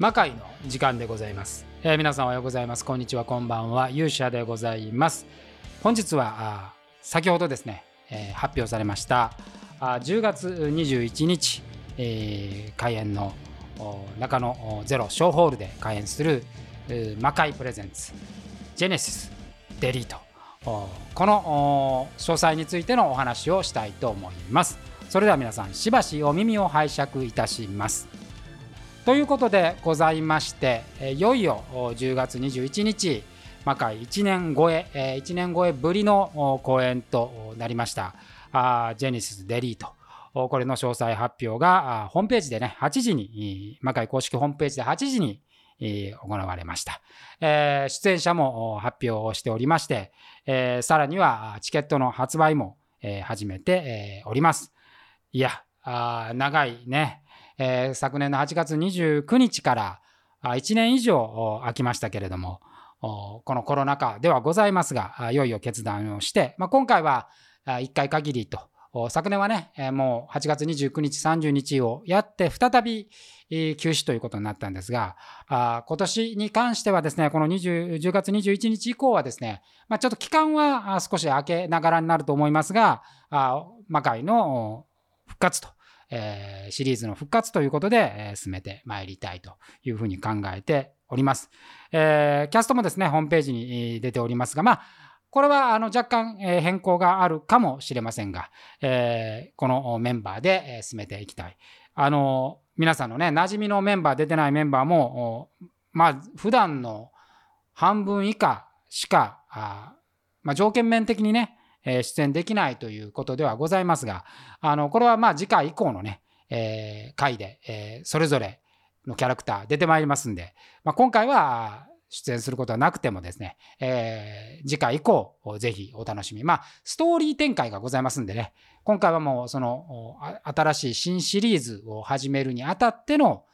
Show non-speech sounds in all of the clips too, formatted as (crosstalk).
魔界の時間でございます、えー皆さんおはようございます。こんにちは。こんばんは。勇者でございます。本日はあ先ほどですね、えー発表されましたあ10月21日、えー開演の中野ゼロ小ホールで開演する魔界プレゼンツジェネシスデリート。この詳細についてのお話をしたいと思います。それでは皆さんしばしお耳を拝借いたします。ということでございまして、いよいよ10月21日、魔界1年超え、え1年超えぶりの公演となりました、ジェネシス・デリート。これの詳細発表がホームページでね、8時に、魔界公式ホームページで8時に行われました。えー出演者も発表をしておりまして、えーさらにはチケットの発売も、えー始めて、おります。いや、長いね、えー昨年の8月29日から1年以上空きましたけれども、このコロナ禍ではございますが、いよいよ決断をして、まあ、今回は1回限りと、昨年はね、もう8月29日、30日をやって、再び、休止ということになったんですが、今年に関してはですね、この20 10月21日以降はですね、まあ、ちょっと期間は少し空けながらになると思いますが、魔界の復活とえーシリーズの復活ということで、えー進めてまいりたいというふうに考えております。えーキャストもですね、ホームページに出ておりますが、まあ、これはあの若干変更があるかもしれませんが、えーこのメンバーで進めていきたい。あの、皆さんのね、馴染みのメンバー、出てないメンバーも、まあ、普段の半分以下しか、あまあ、条件面的にね、えー出演できないということではございますが、あの、これはまあ次回以降のね、えー回で、えーそれぞれのキャラクター出てまいりますんで、まあ、今回は出演することはなくてもですね、えー次回以降、ぜひお楽しみ。まあ、ストーリー展開がございますんでね、今回はもうその新しい新シリーズを始めるにあたっての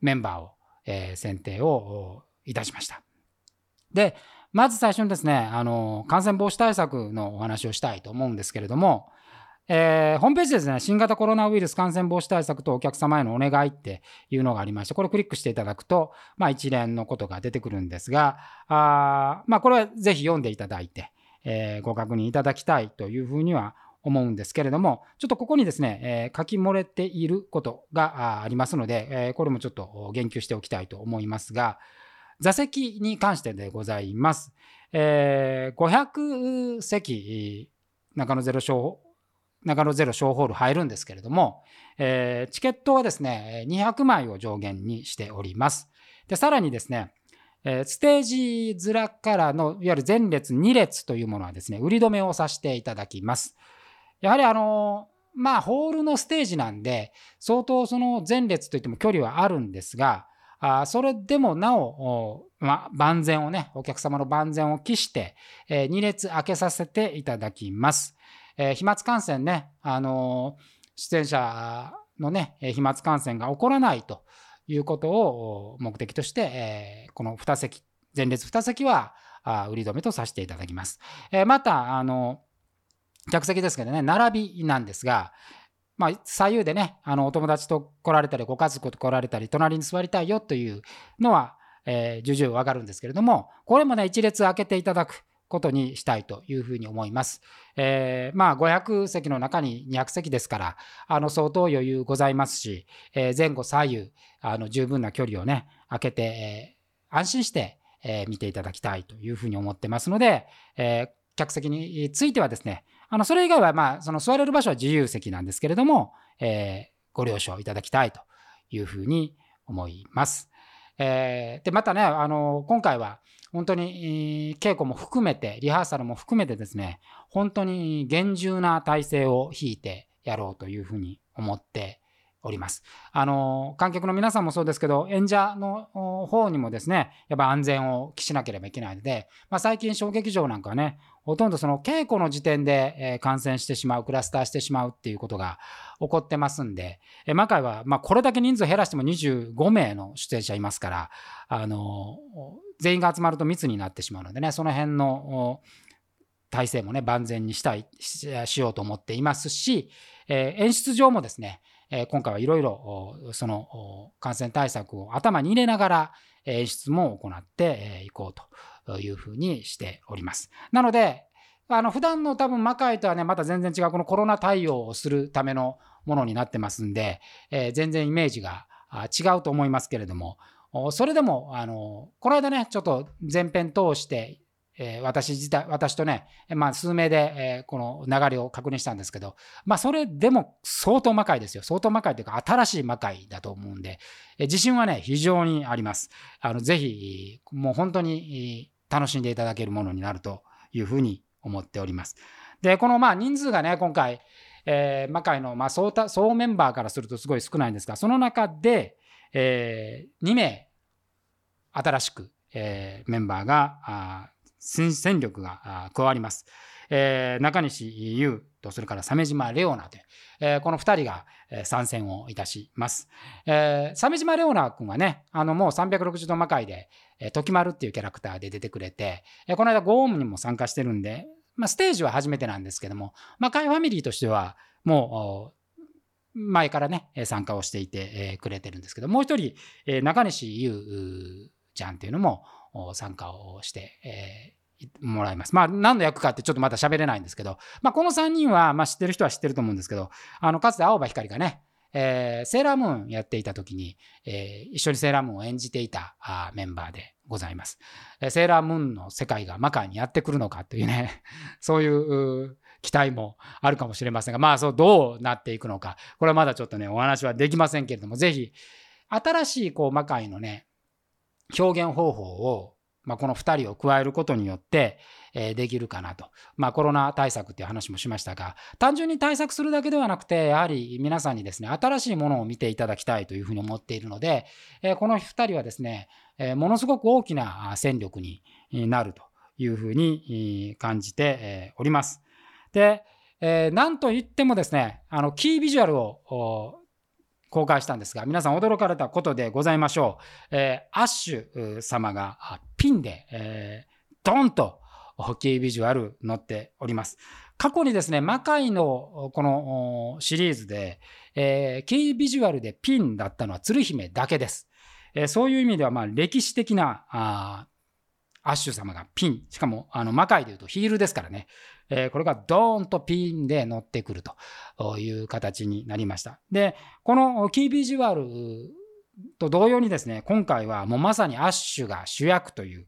メンバーを、えー選定をいたしました。で、まず最初にですね、あの、感染防止対策のお話をしたいと思うんですけれども、えーホームページですね、新型コロナウイルス感染防止対策とお客様へのお願いっていうのがありまして、これをクリックしていただくと、まあ一連のことが出てくるんですが、あまあこれはぜひ読んでいただいて、えーご確認いただきたいというふうには思うんですけれども、ちょっとここにですね、えー書き漏れていることがあーありますので、えーこれもちょっと言及しておきたいと思いますが、座席に関してでございます。えー500席、中野ゼロ小、中野ゼロ小ホール入るんですけれども、えーチケットはですね、200枚を上限にしております。で、さらにですね、えーステージ面からの、いわゆる前列2列というものはですね、売り止めをさせていただきます。やはりあのーまあ、ホールのステージなんで、相当その前列といっても距離はあるんですが、あそれでもなお、ま、万全をね、お客様の万全を期して、え2列開けさせていただきます。えー飛沫感染ね、あのー出演者のね、飛沫感染が起こらないということを目的として、えーこの2席、前列2席はあ売り止めとさせていただきます。えまた、あの客席ですけどね、並びなんですが、まあ、左右でね、あのお友達と来られたり、ご家族と来られたり、隣に座りたいよというのは、えー重々わかるんですけれども、これもね、一列開けていただくことにしたいというふうに思います。えーまあ、500席の中に200席ですから、あの相当余裕ございますし、えー前後左右、あの十分な距離をね、開けて、えー安心して、えー見ていただきたいというふうに思ってますので、えー客席についてはですね、あの、それ以外は、まあ、その座れる場所は自由席なんですけれども、えーご了承いただきたいというふうに思います。えーで、またね、あの、今回は本当に稽古も含めて、リハーサルも含めてですね、本当に厳重な体制を引いてやろうというふうに思っております。あの、観客の皆さんもそうですけど、演者の方にもですね、やっぱ安全を期しなければいけないので、まあ、最近小劇場なんかはね、ほとんどその稽古の時点で、え感染してしまう、クラスターしてしまうっていうことが起こってますんで、えー魔界は、まあ、これだけ人数減らしても25名の出演者いますから、あの全員が集まると密になってしまうのでね、その辺の体制もね、万全にしたいしようと思っていますし、えー演出上もですね、え今回はいろいろその感染対策を頭に入れながら演出も行っていこうと。いうふうにしております。なので、あの普段の多分魔界とはね、また全然違うこのコロナ対応をするためのものになってますんで、えー、全然イメージが違うと思いますけれども、それでも、あの、この間ね、ちょっと前編通して、えー、私自体、私とね、まあ、数名で、えー、この流れを確認したんですけど、まあ、それでも相当魔界ですよ。相当魔界というか、新しい魔界だと思うんで、えー、自信はね、非常にあります。あの、ぜひ、もう本当に楽しんでいただけるものになるというふうに思っております。で、このまあ人数がね、今回、えー、魔界のまあ総総メンバーからするとすごい少ないんですが、その中で、えー、2名新しく、えー、メンバーがあ戦力が加わります。えー、中西優とそれから鮫島レオナという、えー、この2人が参戦をいたします。えー、鮫島レオナ君はね、あのもう360度魔界で、時丸っていうキャラクターで出てくれて、この間ゴームにも参加してるんで、まあ、ステージは初めてなんですけども、魔界ファミリーとしてはもう前からね、参加をしていてくれてるんですけど、もう一人、中西優ちゃんっていうのも参加をして、もらいます。まあ、何の役かってちょっとまだ喋れないんですけど、まあ、この3人は、まあ、知ってる人は知ってると思うんですけど、あの、かつて青葉光がね、えー、セーラームーンやっていた時に、えー、一緒にセーラームーンを演じていたあメンバーでございます、えー。セーラームーンの世界が魔界にやってくるのかというね、(laughs) そういう期待もあるかもしれませんが、まあそうどうなっていくのか、これはまだちょっとね、お話はできませんけれども、ぜひ、新しいこう魔界のね、表現方法をまあ、この2人を加えることによって、え、できるかなと。まあ、コロナ対策っていう話もしましたが、単純に対策するだけではなくて、やはり皆さんにですね、新しいものを見ていただきたいというふうに思っているので、え、この2人はですね、え、ものすごく大きな戦力になるというふうに感じております。で、え、なんといってもですね、あの、キービジュアルを公開したんですが、皆さん驚かれたことでございましょう。え、アッシュ様がピンで、えー、ドンとキービジュアル載っております。過去にですね、魔界のこのシリーズで、えー、キービジュアルでピンだったのは鶴姫だけです。えー、そういう意味では、まあ、歴史的なあアッシュ様がピン、しかもあの魔界でいうとヒールですからね、えこれがドーンとピンで乗ってくるという形になりました。で、このキービジュアルと同様にですね、今回はもうまさにアッシュが主役という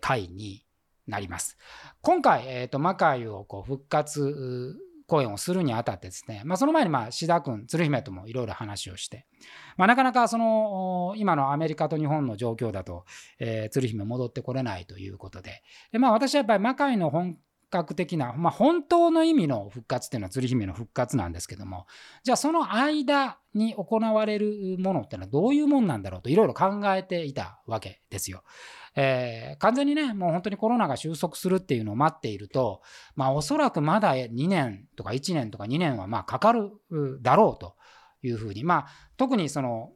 回になります。今回、えーと、魔界をこう復活公演をするにあたってですね、まあ、その前にまあ志田君、鶴姫ともいろいろ話をして、まあ、なかなかその今のアメリカと日本の状況だと、えー、鶴姫戻ってこれないということで、でまあ、私はやっぱり魔界の本格的な、まあ、本当の意味の復活っていうのは鶴姫の復活なんですけどもじゃあその間に行われるものっていうのはどういうもんなんだろうといろいろ考えていたわけですよ。えー、完全にねもう本当にコロナが収束するっていうのを待っているとまあおそらくまだ2年とか1年とか2年はまあかかるだろうというふうにまあ特にその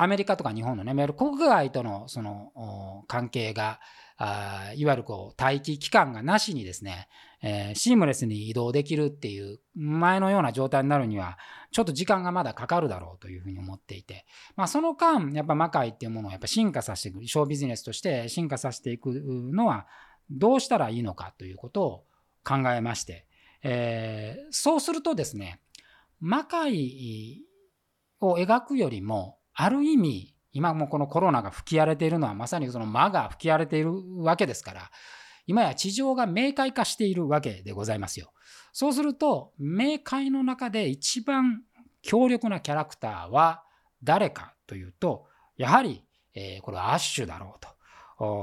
アメリカとか日本のね、国外とのその関係が、あいわゆるこう待機期間がなしにですね、えー、シームレスに移動できるっていう前のような状態になるには、ちょっと時間がまだかかるだろうというふうに思っていて、まあ、その間、やっぱ魔界っていうものをやっぱ進化させていく、ショービジネスとして進化させていくのは、どうしたらいいのかということを考えまして、えー、そうするとですね、魔界を描くよりも、ある意味、今もこのコロナが吹き荒れているのはまさにその魔が吹き荒れているわけですから、今や地上が明快化しているわけでございますよ。そうすると、明快の中で一番強力なキャラクターは誰かというと、やはり、えー、これはアッシュだろうと。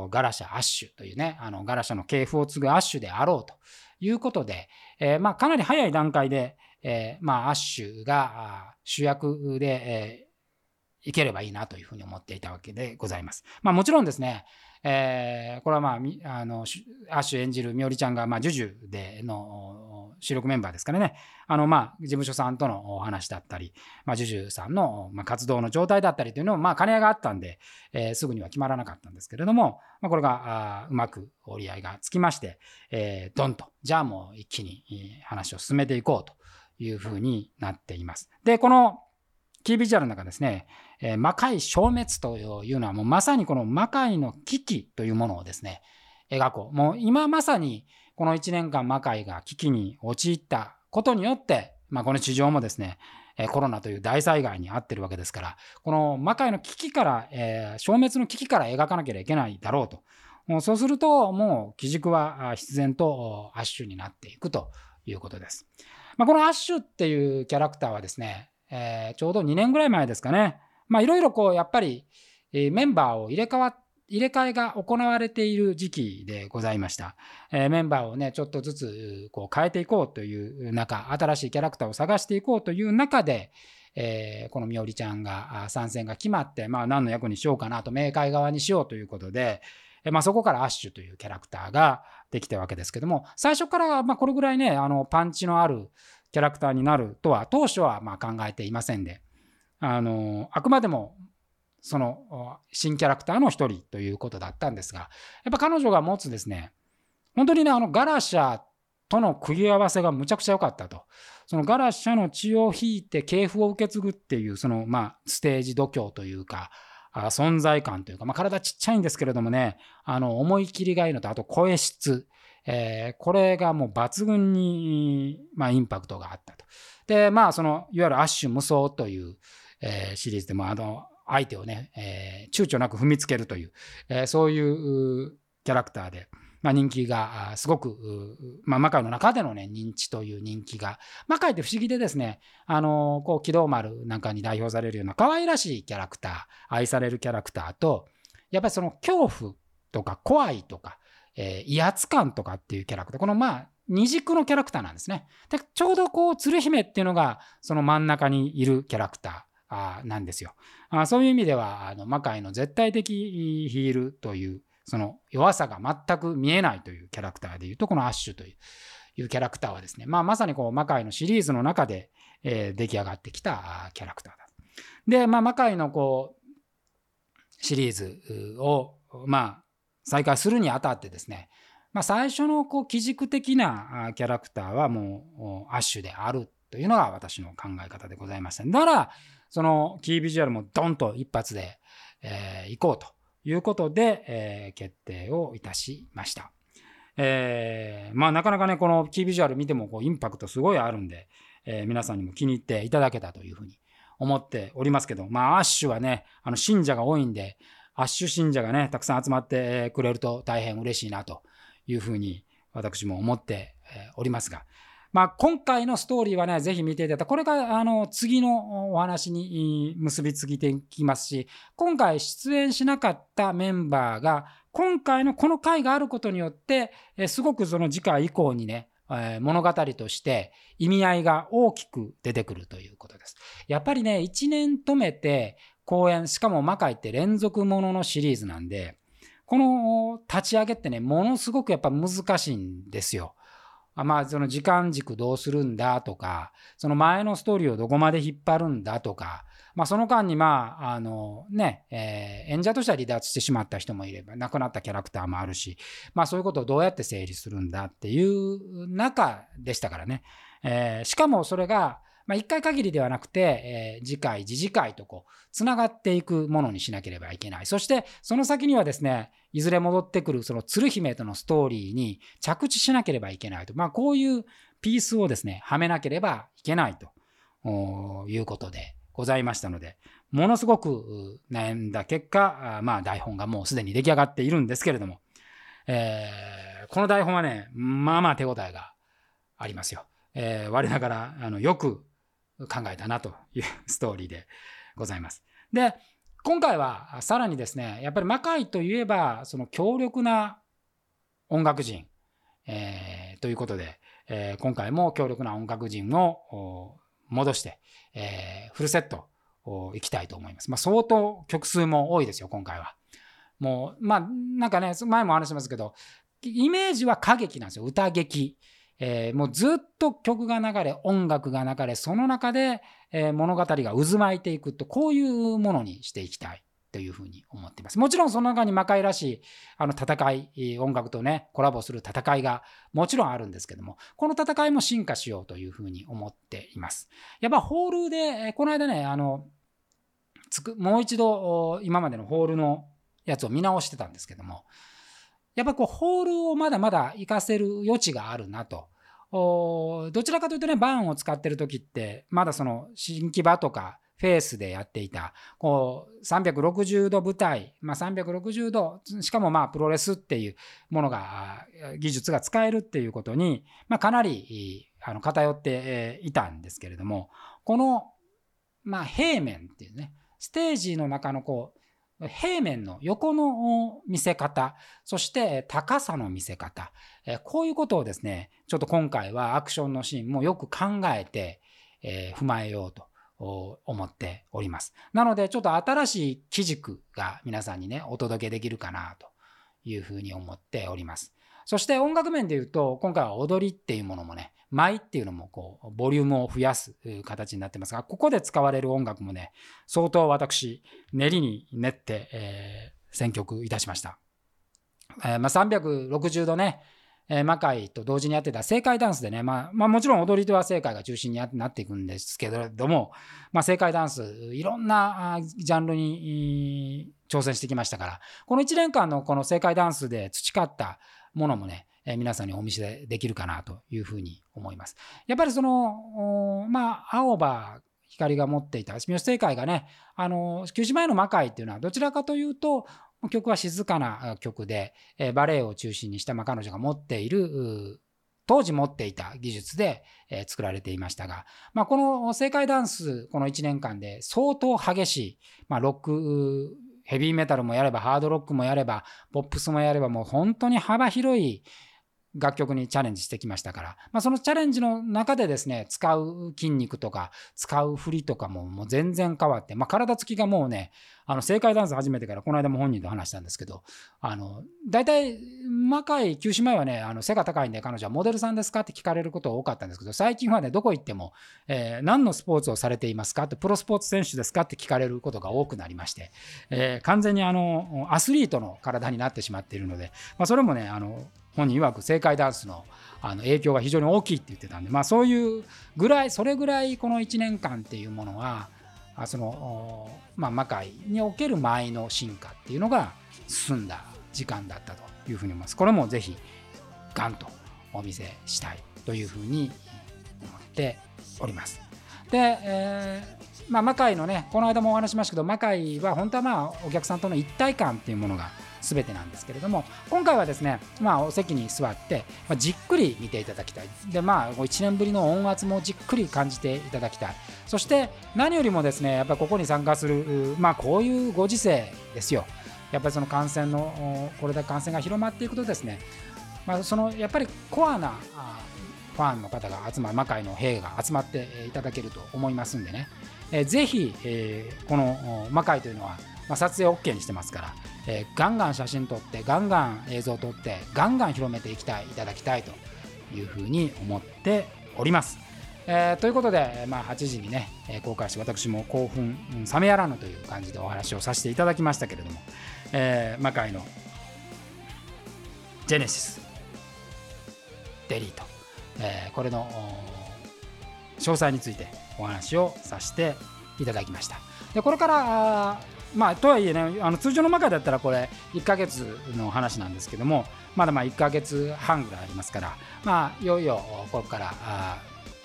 ガラシャ・アッシュというね、あのガラシャの系譜を継ぐアッシュであろうということで、えー、まあ、かなり早い段階で、えー、まあ、アッシュが主役で、えいければいいなというふうに思っていたわけでございます。まあもちろんですね、えー、これはまあ、あの、アッシュ演じるみおりちゃんが、まあ、ジュジュでの主力メンバーですからね、あの、まあ、事務所さんとのお話だったり、まあ、ジュジュさんの、まあ、活動の状態だったりというのを、まあ、兼ね合いがあったんで、えー、すぐには決まらなかったんですけれども、まあ、これが、うまく折り合いがつきまして、えー、ドンと、じゃあもう一気に話を進めていこうというふうになっています。で、このキービジュアルの中ですね、え、魔界消滅というのはもうまさにこの魔界の危機というものをですね、描こう。もう今まさにこの1年間魔界が危機に陥ったことによって、まあ、この地上もですね、コロナという大災害に遭ってるわけですから、この魔界の危機から、えー、消滅の危機から描かなければいけないだろうと。もうそうすると、もう基軸は必然とアッシュになっていくということです。まあ、このアッシュっていうキャラクターはですね、えー、ちょうど2年ぐらい前ですかね、まあいろいろこうやっぱり、えメンバーを入れ替わ入れ替えが行われている時期でございました。えー、メンバーをね、ちょっとずつこう変えていこうという中、新しいキャラクターを探していこうという中で、えー、このみおりちゃんが参戦が決まって、まあ、何の役にしようかなと、明快側にしようということで、まあ、そこからアッシュというキャラクターができたわけですけども、最初からまこれぐらいね、あのパンチのあるキャラクターになるとは、当初はまあ考えていませんで、あのあくまでもその新キャラクターの一人ということだったんですが、やっぱ彼女が持つですね、本当にね、あのガラシャとの組み合わせがむちゃくちゃ良かったと。そのガラシャの血を引いて系譜を受け継ぐっていう、そのまあステージ度胸というか、あ存在感というか、まあ、体ちっちゃいんですけれどもね、あの思い切りがいいのと、あと声質、えー、これがもう抜群に、まあ、インパクトがあったと。で、まあ、そのいわゆるアッシュ無双という、えー、シリーズでも、あの相手をね、えー、躊躇なく踏みつけるという、えー、そういうキャラクターで、まあ、人気がすごく、まあ、魔界の中でのね、認知という人気が、魔界って不思議でですね、あの、こう、機動丸なんかに代表されるような可愛らしいキャラクター、愛されるキャラクターと、やっぱりその恐怖とか怖いとか、えー、威圧感とかっていうキャラクター、このまあ、二軸のキャラクターなんですね。で、ちょうどこう、鶴姫っていうのが、その真ん中にいるキャラクター。あなんですよあ。そういう意味ではあの魔界の絶対的ヒールというその弱さが全く見えないというキャラクターでいうとこのアッシュといういうキャラクターはですね、まあ、まさにこう魔界のシリーズの中で、えー、出来上がってきたキャラクターだ。で、まあ、魔界のこうシリーズを、まあ、再開するにあたってですね、まあ、最初のこう基軸的なキャラクターはもうアッシュであるというのが私の考え方でございました。だから、そのキービジュアルもドンと一発で、えー、こうということで、えー、決定をいたしました。えー、まあなかなかね、このキービジュアル見てもこうインパクトすごいあるんで、えー、皆さんにも気に入っていただけたというふうに思っておりますけど、まあアッシュはね、あの信者が多いんで、アッシュ信者がね、たくさん集まってくれると大変嬉しいなというふうに私も思っておりますが、まあ、今回のストーリーはね、ぜひ見ていただいた。これが、あの、次のお話に結びついていきますし、今回出演しなかったメンバーが、今回のこの回があることによって、すごくその次回以降にね、物語として意味合いが大きく出てくるということです。やっぱりね、1年止めて公演、しかも魔界って連続もののシリーズなんで、この立ち上げってね、ものすごくやっぱ難しいんですよ。まあ、その時間軸どうするんだとか、その前のストーリーをどこまで引っ張るんだとか、まあ、その間に、まあ、あのね、えー、演者としては離脱してしまった人もいれば、亡くなったキャラクターもあるし、まあ、そういうことをどうやって整理するんだっていう中でしたからね。えー、しかもそれが、まあ、1回限りではなくて、えー、次回、次次回とこう、つながっていくものにしなければいけない。そして、その先にはですね、いずれ戻ってくるその鶴姫とのストーリーに着地しなければいけないと。まあ、こういうピースをですね、はめなければいけないということでございましたので、ものすごく悩んだ結果、まあ、台本がもうすでに出来上がっているんですけれども、えー、この台本はね、まあまあ手応えがありますよ。えー、我ながらあのよく考えたなという (laughs) ストーリーでございます。で、今回はさらにですね、やっぱり魔界といえば、その強力な音楽人、えー、ということで、えー、今回も強力な音楽人を戻して、えー、フルセットいきたいと思います。まあ、相当曲数も多いですよ、今回は。もう、まあ、なんかね、前も話しますけど、イメージは歌劇なんですよ、歌劇。えー、もうずっと曲が流れ、音楽が流れ、その中で、えー、物語が渦巻いていくと、こういうものにしていきたいというふうに思っています。もちろんその中に魔界らしいあの戦い、音楽とね、コラボする戦いがもちろんあるんですけども、この戦いも進化しようというふうに思っています。やっぱホールで、この間ね、あの、つくもう一度今までのホールのやつを見直してたんですけども、やっぱこうホールをまだまだ活かせる余地があるなと。どちらかというとね、バーンを使ってる時って、まだその新木場とかフェースでやっていた、こう、360度舞台、まあ、360度、しかもまあ、プロレスっていうものが、技術が使えるっていうことに、まあ、かなり、偏っていたんですけれども、この、まあ、平面っていうね、ステージの中のこう、平面の横の見せ方、そして高さの見せ方、こういうことをですね、ちょっと今回はアクションのシーンもよく考えて、え踏まえようと思っております。なので、ちょっと新しい基軸が皆さんにね、お届けできるかなというふうに思っております。そして音楽面で言うと、今回は踊りっていうものもね、舞っていうのもこう、ボリュームを増やす形になってますが、ここで使われる音楽もね、相当私、練りに練って、えー、選曲いたしました。えー、まあ、360度ね、えー、魔界と同時にやってた正解ダンスでね、まあ、まあ、もちろん踊り手は正解が中心になっていくんですけれども、まあ、正解ダンス、いろんなジャンルに挑戦してきましたから、この1年間のこの正解ダンスで培ったものもね、えー、皆さんにお見せできるかなというふうに思います。やっぱりその、まあ、青葉光が持っていた、三好正解がね、あの、休止前の魔界っていうのはどちらかというと、曲は静かな曲で、えバレエを中心にした、まあ、彼女が持っている当時持っていた技術で、え作られていましたが、まあ、この正解ダンス、この1年間で相当激しい、まあ、ロック、ヘビーメタルもやれば、ハードロックもやれば、ポップスもやれば、もう本当に幅広い楽曲にチャレンジしてきましたから、まあ、そのチャレンジの中でですね、使う筋肉とか、使う振りとかももう全然変わって、まあ、体つきがもうね、あの、正解ダンス始めてから、この間も本人と話したんですけど、あの、大体、魔界休止前はね、あの、背が高いんで、彼女はモデルさんですかって聞かれることが多かったんですけど、最近はね、どこ行っても、えー、何のスポーツをされていますかって、プロスポーツ選手ですかって聞かれることが多くなりまして、えー、完全にあの、アスリートの体になってしまっているので、まあ、それもね、あの、本人曰く正解ダンスのあの影響が非常に大きいって言ってたんで、まあ、そういうぐらいそれぐらいこの1年間っていうものはその、まあ、魔界における舞の進化っていうのが進んだ時間だったというふうに思います。これもぜひガンとお見せしたいというふうに思っております。で、えまあ、魔界のねこの間もお話しましたけど魔界は本当はまあお客さんとの一体感っていうものが全てなんですけれども今回はですね、まあ、お席に座って、まあ、じっくり見ていただきたい。でまあ1年ぶりの音圧もじっくり感じていただきたい。そして何よりもですねやっぱりここに参加するまあこういうご時世ですよ。やっぱりその感染のこれだけ感染が広まっていくとですね、まあ、そのやっぱりコアなファンの方が集まる魔界の兵が集まっていただけると思いますんでね、えー、ぜひ、えー、この魔界というのは、まあ、撮影 OK にしてますから、えー、ガンガン写真撮ってガンガン映像撮ってガンガン広めていきたいいただきたいというふうに思っております。えー、ということで、まあ、8時にね、え公開して私も興奮冷めやらぬという感じでお話をさせていただきましたけれども、えー、魔界のジェネシスデリート、えー、これの詳細についてお話をさせていただきましたでこれからまあ、とはいえねあの通常のマカだったらこれ1か月の話なんですけどもまだまあ1か月半ぐらいありますから、まあ、いよいよここからあ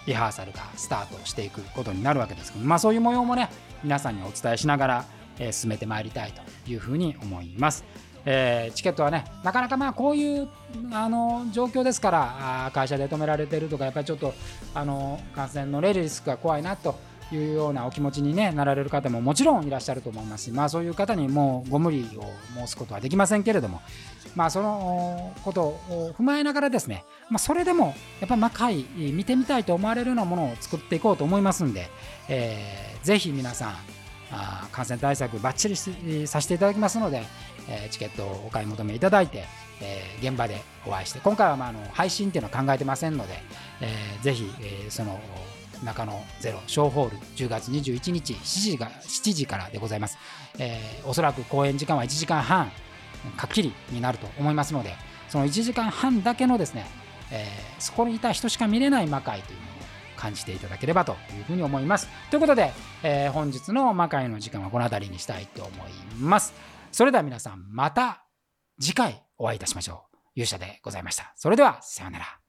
リハーサルがスタートしていくことになるわけですけど、まあ、そういう模様もね皆さんにお伝えしながら、えー、進めてまいりたいというふうに思います。えー、チケットはねなかなかまあこういうあの状況ですから会社で止められてるとかやっぱりちょっとあの感染のレリスクが怖いなというようなお気持ちに、ね、なられる方ももちろんいらっしゃると思いますし、まあ、そういう方にもうご無理を申すことはできませんけれども、まあ、そのことを踏まえながらですね、まあ、それでもやっぱ魔界見てみたいと思われるようなものを作っていこうと思いますんで、えー、ぜひ皆さんあ感染対策ばっちりさせていただきますので、えー、チケットをお買い求めいただいて、えー、現場でお会いして今回はまああの配信っていうのは考えてませんので、えー、ぜひ、えー、その中野ゼロ小ホール10月21日7時が7時からでございます、えー、おそらく公演時間は1時間半かっきりになると思いますのでその1時間半だけのですね、えー、そこにいた人しか見れない魔界という感じていただければというふうに思います。ということで、えー、本日の魔界の時間はこの辺りにしたいと思います。それでは皆さんまた次回お会いいたしましょう。勇者でございました。それではさようなら。